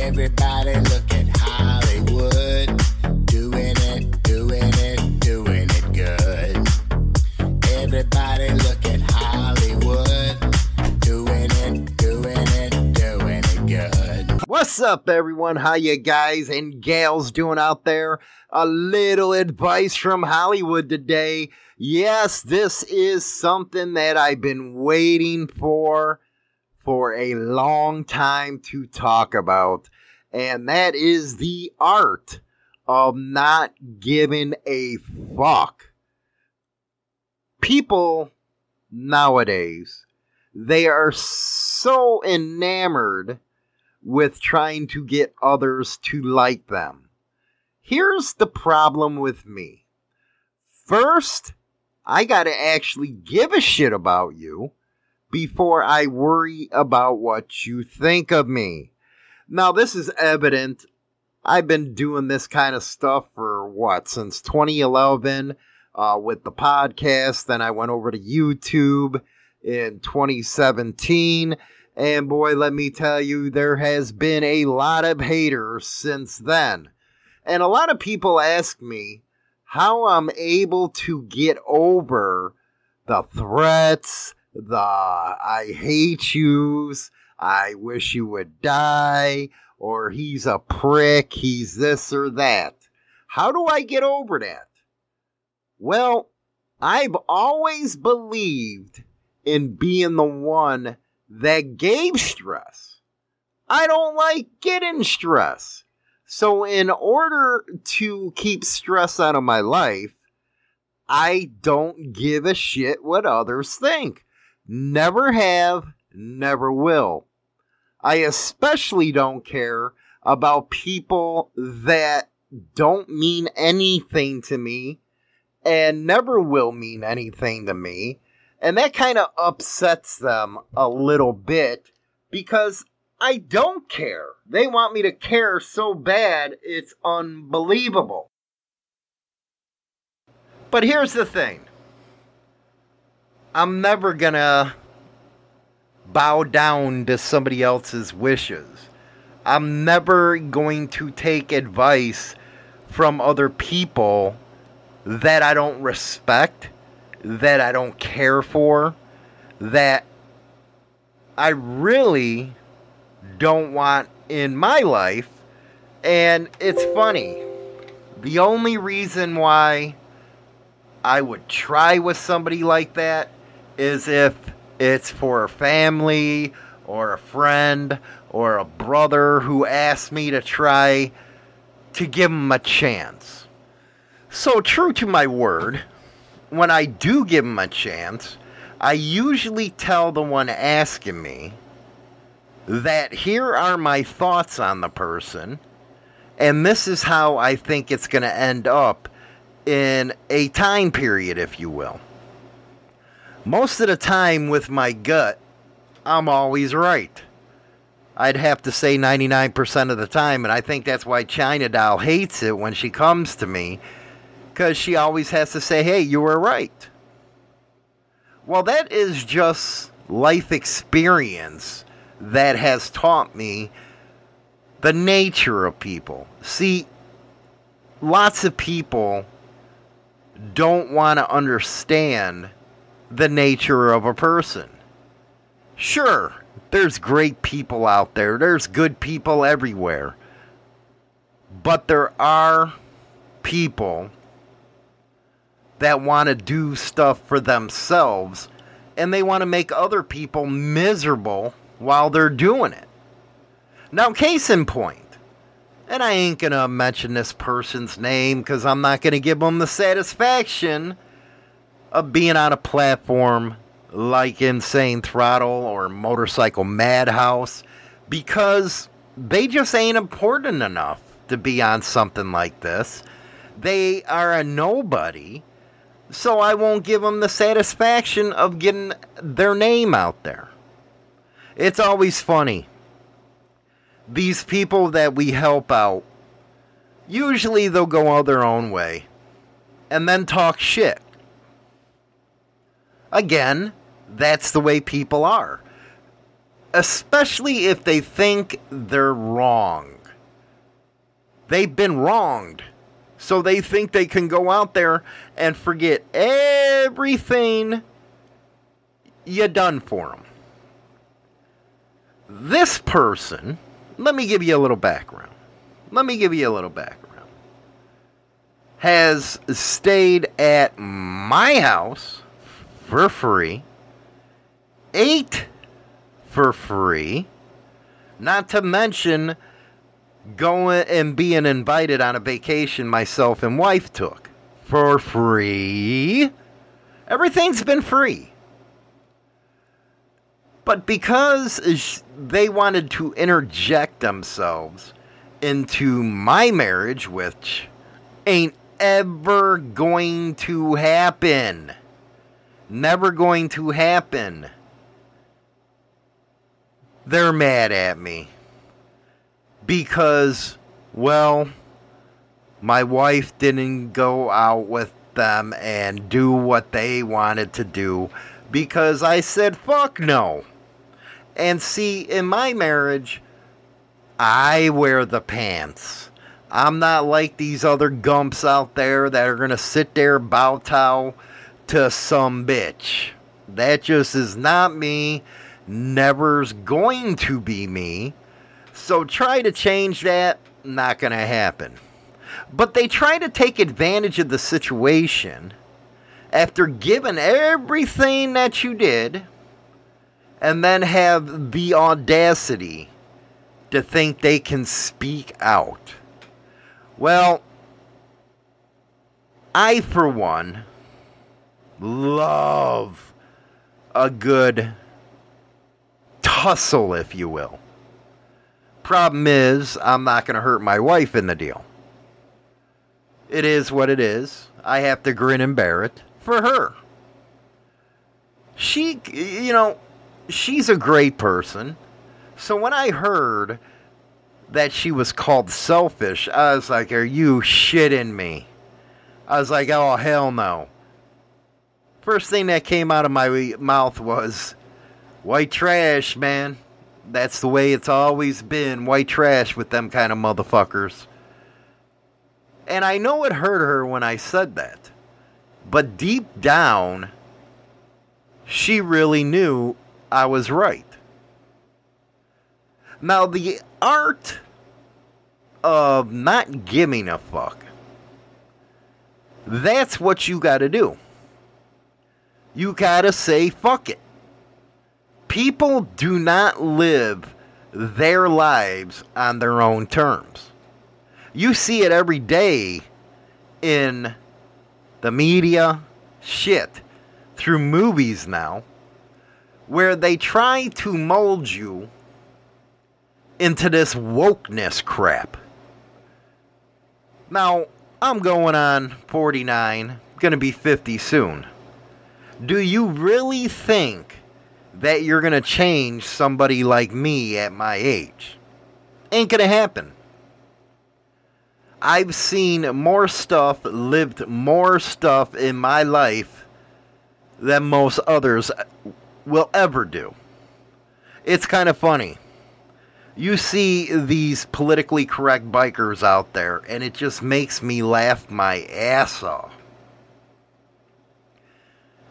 Everybody look at Hollywood. Doing it, doing it, doing it good. Everybody look at Hollywood. Doing it, doing it, doing it good. What's up, everyone? How you guys and gals doing out there? A little advice from Hollywood today. Yes, this is something that I've been waiting for for a long time to talk about, and that is the art of not giving a fuck. People nowadays, they are so enamored with trying to get others to like them. Here's the problem with me. First, I gotta actually give a shit about you before I worry about what you think of me. Now, this is evident. I've been doing this kind of stuff for what, since 2011 uh, with the podcast. Then I went over to YouTube in 2017. And boy, let me tell you, there has been a lot of haters since then. And a lot of people ask me how I'm able to get over the threats, the I hate yous, I wish you would die, or he's a prick, he's this or that. How do I get over that? Well, I've always believed in being the one that gave stress. I don't like getting stress. So, in order to keep stress out of my life, I don't give a shit what others think. Never have, never will. I especially don't care about people that don't mean anything to me and never will mean anything to me. And that kind of upsets them a little bit because I don't care. They want me to care so bad, it's unbelievable. But here's the thing I'm never gonna bow down to somebody else's wishes. I'm never going to take advice from other people that I don't respect, that I don't care for, that I really don't want in my life. And it's funny. The only reason why I would try with somebody like that is if it's for a family or a friend or a brother who asked me to try to give them a chance. So, true to my word, when I do give them a chance, I usually tell the one asking me that here are my thoughts on the person, and this is how I think it's going to end up in a time period, if you will. Most of the time, with my gut, I'm always right. I'd have to say 99% of the time, and I think that's why China Doll hates it when she comes to me, because she always has to say, hey, you were right. Well, that is just life experience that has taught me the nature of people. See, lots of people don't want to understand the nature of a person. Sure, there's great people out there, there's good people everywhere. But there are people that want to do stuff for themselves and they want to make other people miserable while they're doing it. Now, case in point, and I ain't going to mention this person's name because I'm not going to give them the satisfaction of being on a platform like Insane Throttle or Motorcycle Madhouse because they just ain't important enough to be on something like this. They are a nobody, so I won't give them the satisfaction of getting their name out there. It's always funny. These people that we help out, usually they'll go out their own way and then talk shit. Again, that's the way people are. Especially if they think they're wrong. They've been wronged. So they think they can go out there and forget everything you done for them. This person, let me give you a little background. Let me give you a little background. Has stayed at my house for free, Eight for free, not to mention going and being invited on a vacation myself and wife took for free. Everything's been free. But because they wanted to interject themselves into my marriage, which ain't ever going to happen. Never going to happen. They're mad at me because, well, my wife didn't go out with them and do what they wanted to do because I said, fuck no. And see, in my marriage, I wear the pants. I'm not like these other gumps out there that are going to sit there bow to some bitch. That just is not me. Never's going to be me. So try to change that. Not going to happen. But they try to take advantage of the situation after giving everything that you did and then have the audacity to think they can speak out. Well, I, for one, love a good tussle, if you will. Problem is, I'm not going to hurt my wife in the deal. It is what it is. I have to grin and bear it for her. She, you know, she's a great person. So when I heard that she was called selfish, I was like, Are you shitting me? I was like, Oh, hell no. First thing that came out of my mouth was, White trash, man. That's the way it's always been. White trash with them kind of motherfuckers. And I know it hurt her when I said that. But deep down, she really knew I was right. Now, the art of not giving a fuck, that's what you got to do. You got to say fuck it. People do not live their lives on their own terms. You see it every day in the media, shit, through movies now where they try to mold you into this wokeness crap. Now, I'm going on 49, going to be 50 soon. Do you really think that you're going to change somebody like me at my age? Ain't going to happen. I've seen more stuff, lived more stuff in my life than most others will ever do. It's kind of funny. You see these politically correct bikers out there, and it just makes me laugh my ass off.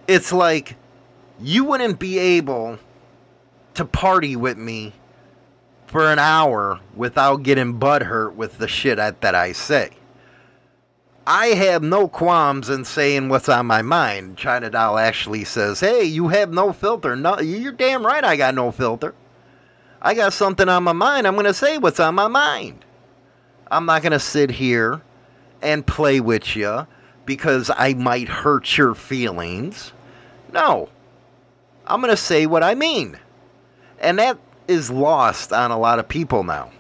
It's like you wouldn't be able to party with me for an hour without getting butthurt with the shit that, that I say. I have no qualms in saying what's on my mind. China Doll actually says, "Hey, you have no filter." No, you're damn right. I got no filter. I got something on my mind. I'm to say what's on my mind. I'm not to sit here and play with you because I might hurt your feelings. No. I'm going to say what I mean. And that is lost on a lot of people now.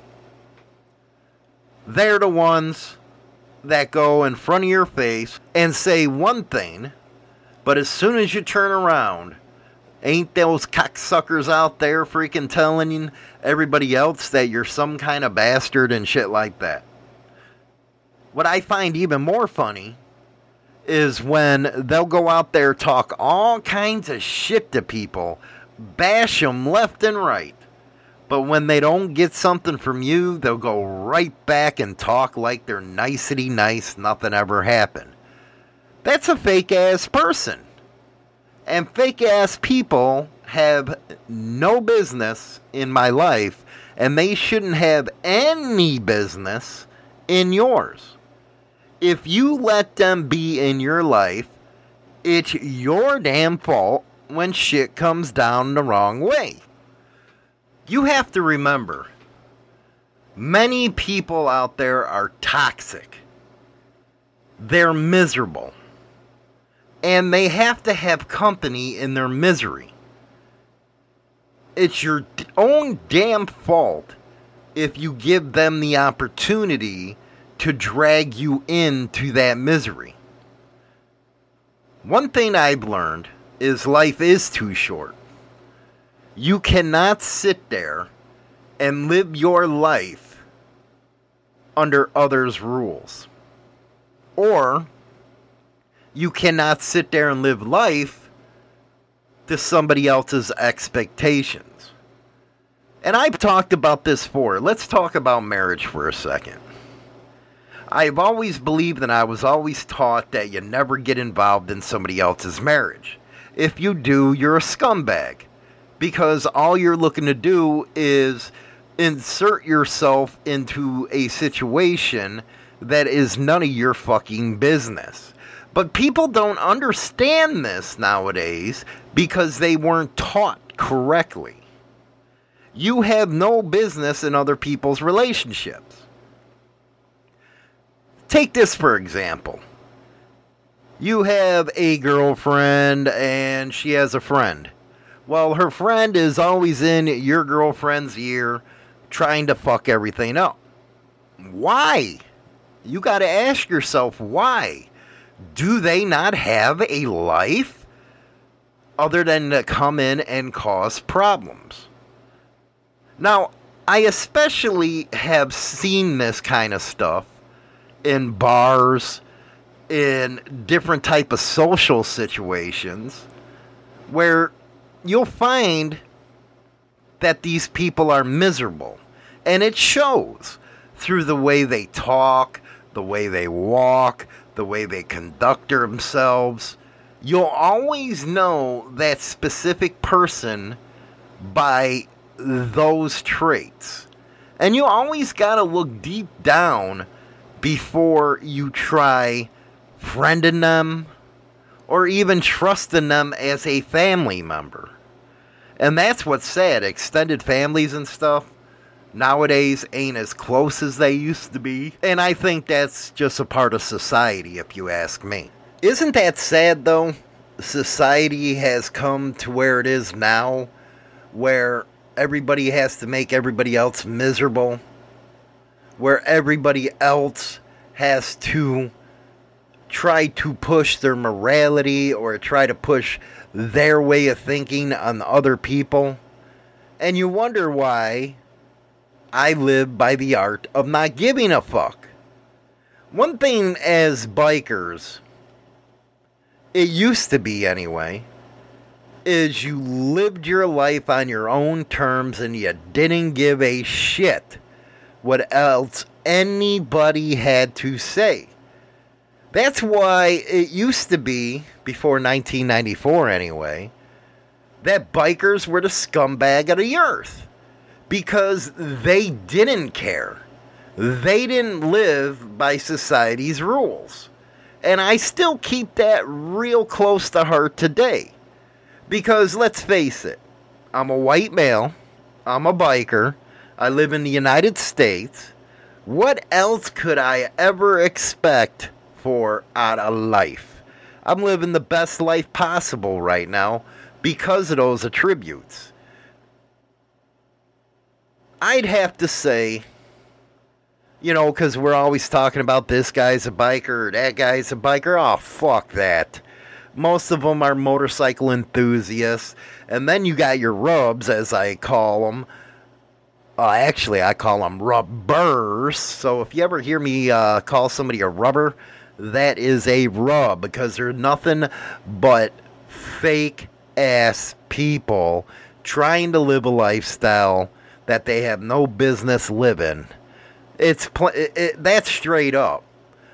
They're the ones that go in front of your face and say one thing, but as soon as you turn around, ain't those cocksuckers out there freaking telling everybody else that you're some kind of bastard and shit like that? What I find even more funny is when they'll go out there talk all kinds of shit to people, bash them left and right. But when they don't get something from you, they'll go right back and talk like they're nicety nice, nothing ever happened. That's a fake ass person. And fake ass people have no business in my life, and they shouldn't have any business in yours. If you let them be in your life, it's your damn fault when shit comes down the wrong way. You have to remember, many people out there are toxic. They're miserable. And they have to have company in their misery. It's your own damn fault if you give them the opportunity to drag you into that misery. One thing I've learned is life is too short. You cannot sit there and live your life under others' rules. Or you cannot sit there and live life to somebody else's expectations. And I've talked about this before. Let's talk about marriage for a second. I've always believed and I was always taught that you never get involved in somebody else's marriage. If you do, you're a scumbag. Because all you're looking to do is insert yourself into a situation that is none of your fucking business. But people don't understand this nowadays because they weren't taught correctly. You have no business in other people's relationships. Take this for example. You have a girlfriend and she has a friend. Well, her friend is always in your girlfriend's ear trying to fuck everything up. Why? You got to ask yourself why. Do they not have a life other than to come in and cause problems? Now, I especially have seen this kind of stuff in bars, in different type of social situations where you'll find that these people are miserable. And it shows through the way they talk, the way they walk, the way they conduct themselves. You'll always know that specific person by those traits. And you always got to look deep down before you try friending them or even trusting them as a family member. And that's what's sad. Extended families and stuff nowadays ain't as close as they used to be. And I think that's just a part of society, if you ask me. Isn't that sad, though? Society has come to where it is now, where everybody has to make everybody else miserable where everybody else has to try to push their morality or try to push their way of thinking on other people. And you wonder why I live by the art of not giving a fuck. One thing as bikers, it used to be anyway, is you lived your life on your own terms and you didn't give a shit what else anybody had to say. That's why it used to be, before 1994 anyway, that bikers were the scumbag of the earth. because they didn't care. They didn't live by society's rules. And I still keep that real close to heart today. Because let's face it, I'm a white male, I'm a biker, I live in the United States. What else could I ever expect for out of life? I'm living the best life possible right now because of those attributes. I'd have to say, you know, because we're always talking about this guy's a biker, that guy's a biker. Oh, fuck that. Most of them are motorcycle enthusiasts. And then you got your rubs, as I call them. Uh, actually, I call them rubbers. So if you ever hear me uh, call somebody a rubber, that is a rub because they're nothing but fake ass people trying to live a lifestyle that they have no business living. It's pl- it, it, that's straight up.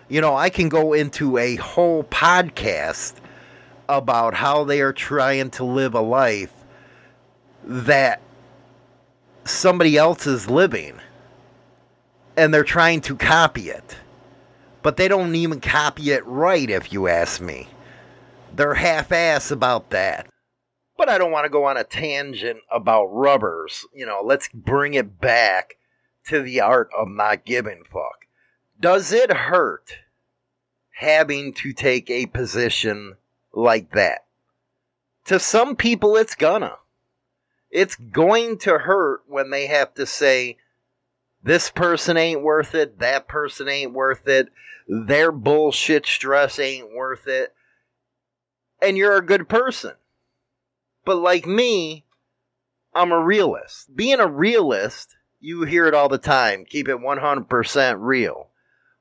You know, I can go into a whole podcast about how they are trying to live a life that somebody else is living and they're trying to copy it. But they don't even copy it right, if you ask me. They're half ass about that. But I don't want to go on a tangent about rubbers. You know, let's bring it back to the art of not giving fuck. Does it hurt having to take a position like that? To some people, it's gonna. It's going to hurt when they have to say, this person ain't worth it, that person ain't worth it, their bullshit stress ain't worth it, and you're a good person. But like me, I'm a realist. Being a realist, you hear it all the time keep it 100% real.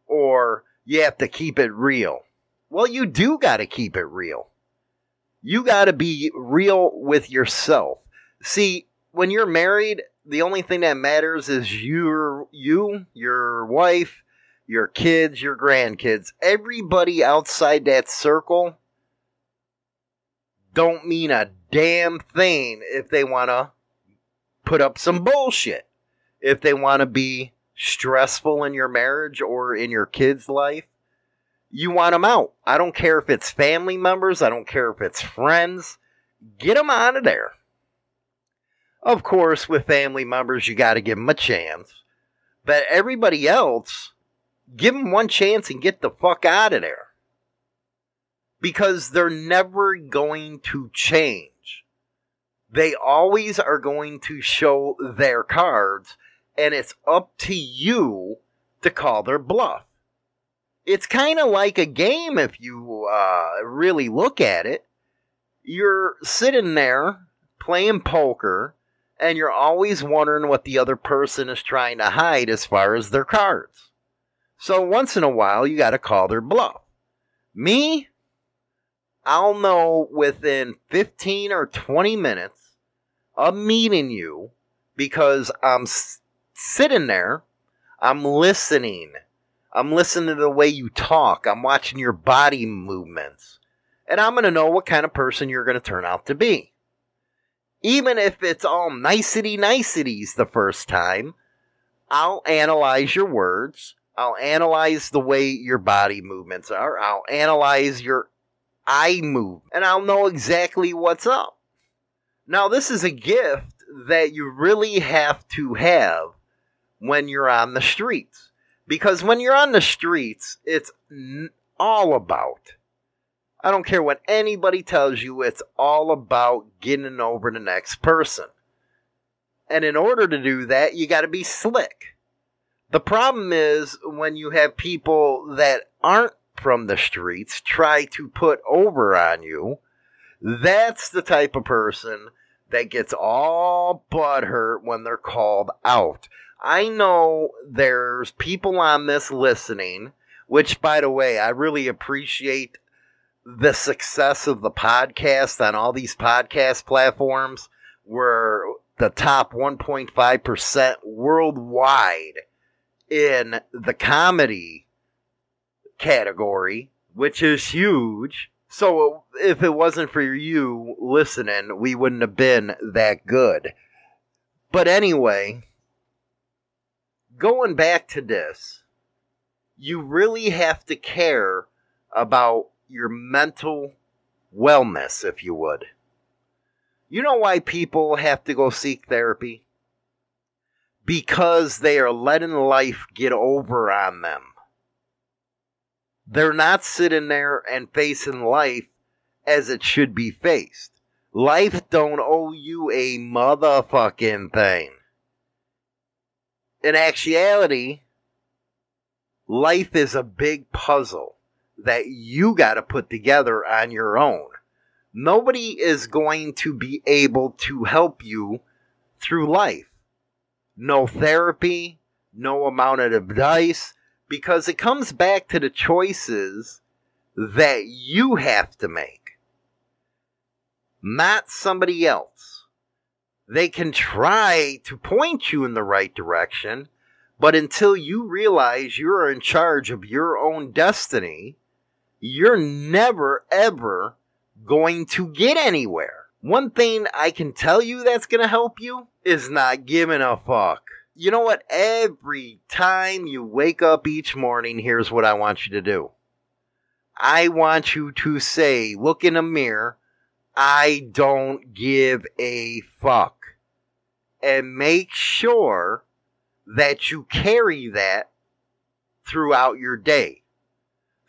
Or you have to keep it real. Well, you do got to keep it real. You got to be real with yourself. See, when you're married, the only thing that matters is your you, your wife, your kids, your grandkids. Everybody outside that circle don't mean a damn thing if they want to put up some bullshit. If they want to be stressful in your marriage or in your kid's life, you want them out. I don't care if it's family members, I don't care if it's friends. Get them out of there. Of course, with family members, you got to give them a chance. But everybody else, give them one chance and get the fuck out of there because they're never going to change. They always are going to show their cards, and it's up to you to call their bluff. It's kind of like a game if you uh, really look at it. You're sitting there playing poker, and you're always wondering what the other person is trying to hide as far as their cards. So once in a while, you got to call their bluff. Me, I'll know within 15 or 20 minutes of meeting you because I'm s- sitting there, I'm listening. I'm listening to the way you talk, I'm watching your body movements, and I'm going to know what kind of person you're going to turn out to be. Even if it's all nicety niceties the first time, I'll analyze your words. I'll analyze the way your body movements are. I'll analyze your eye move, and I'll know exactly what's up. Now, this is a gift that you really have to have when you're on the streets. Because when you're on the streets, it's all about. I don't care what anybody tells you, it's all about getting over the next person. And in order to do that, you got to be slick. The problem is when you have people that aren't from the streets try to put over on you, that's the type of person that gets all butthurt when they're called out. I know there's people on this listening, which, by the way, I really appreciate the success of the podcast on all these podcast platforms. We're the top 1.5% worldwide in the comedy category, which is huge. So if it wasn't for you listening, we wouldn't have been that good. But anyway, going back to this, you really have to care about your mental wellness, if you would. You know why people have to go seek therapy? Because they are letting life get over on them. They're not sitting there and facing life as it should be faced. Life don't owe you a motherfucking thing. In actuality, life is a big puzzle that you got to put together on your own. Nobody is going to be able to help you through life. No therapy, no amount of advice, because it comes back to the choices that you have to make, not somebody else. They can try to point you in the right direction, but until you realize you're in charge of your own destiny, you're never ever going to get anywhere. One thing I can tell you that's going to help you is not giving a fuck. You know what? Every time you wake up each morning, here's what I want you to do. I want you to say, look in a mirror, I don't give a fuck. And make sure that you carry that throughout your day.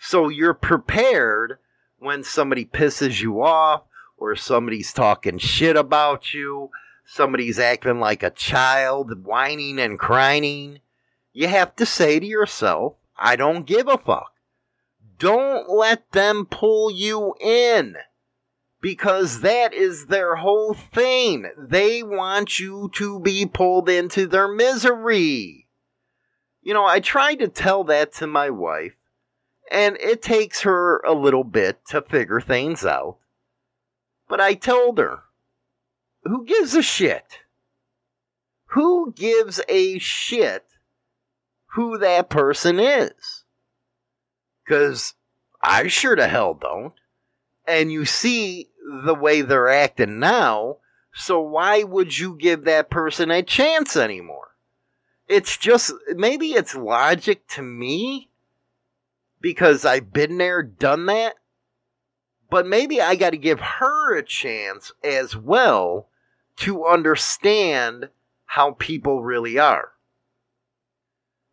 So you're prepared when somebody pisses you off or somebody's talking shit about you, somebody's acting like a child, whining and crying. You have to say to yourself, I don't give a fuck. Don't let them pull you in because that is their whole thing. They want you to be pulled into their misery. You know, I tried to tell that to my wife, and it takes her a little bit to figure things out. But I told her, who gives a shit? Who gives a shit who that person is? Because I sure to hell don't. And you see the way they're acting now, so why would you give that person a chance anymore? It's just, maybe it's logic to me because I've been there, done that. But maybe I got to give her a chance as well to understand how people really are.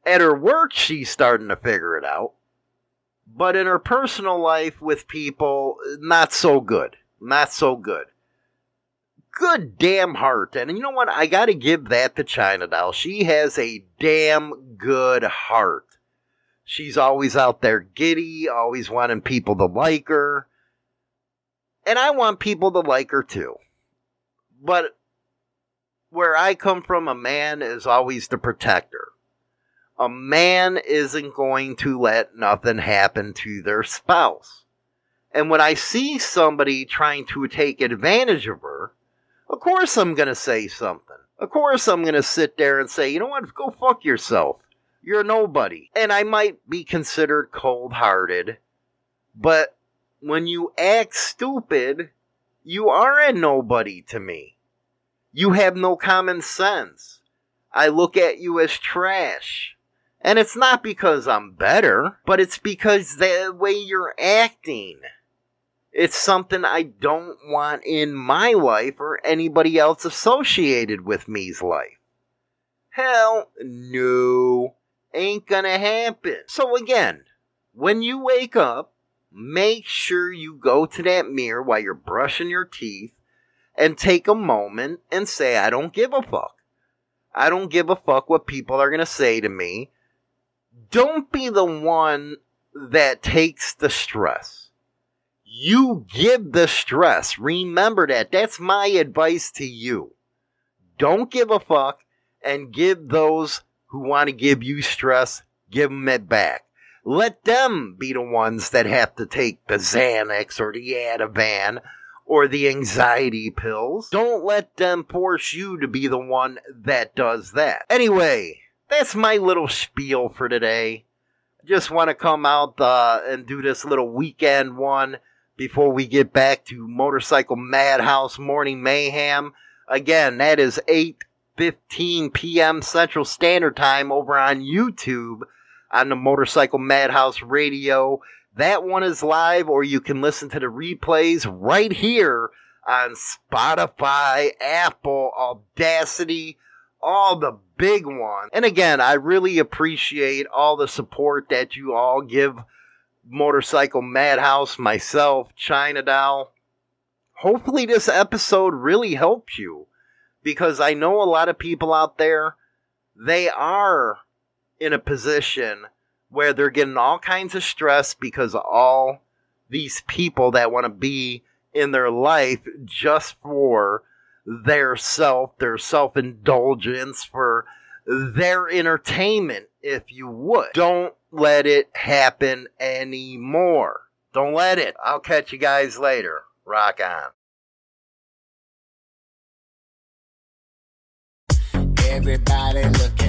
At her work, she's starting to figure it out. But in her personal life with people, not so good. Not so good. Good damn heart. And you know what? I got to give that to China Doll. She has a damn good heart. She's always out there giddy, always wanting people to like her. And I want people to like her too. But where I come from, a man is always the protector. A man isn't going to let nothing happen to their spouse. And when I see somebody trying to take advantage of her, of course I'm going to say something. Of course I'm going to sit there and say, you know what, go fuck yourself. You're nobody. And I might be considered cold hearted, but when you act stupid, you are a nobody to me. You have no common sense. I look at you as trash. And it's not because I'm better, but it's because the way you're acting. It's something I don't want in my life or anybody else associated with me's life. Hell no. Ain't gonna happen. So again, when you wake up, make sure you go to that mirror while you're brushing your teeth and take a moment and say, I don't give a fuck. I don't give a fuck what people are to say to me. Don't be the one that takes the stress. You give the stress. Remember that. That's my advice to you. Don't give a fuck and give those who want to give you stress, give them it back. Let them be the ones that have to take the Xanax or the Ativan or the anxiety pills. Don't let them force you to be the one that does that. Anyway, that's my little spiel for today. Just want to come out uh, and do this little weekend one before we get back to Motorcycle Madhouse Morning Mayhem. Again, that is 8 7:15 p.m. Central Standard Time over on YouTube on the Motorcycle Madhouse Radio. That one is live, or you can listen to the replays right here on Spotify, Apple, Audacity, all the big ones. And again, I really appreciate all the support that you all give Motorcycle Madhouse, myself, China Doll. Hopefully, this episode really helps you because I know a lot of people out there, they are in a position where they're getting all kinds of stress because of all these people that want to be in their life just for their self, their self indulgence, for their entertainment, if you would. Don't let it happen anymore. Don't let it. I'll catch you guys later. Rock on. Everybody look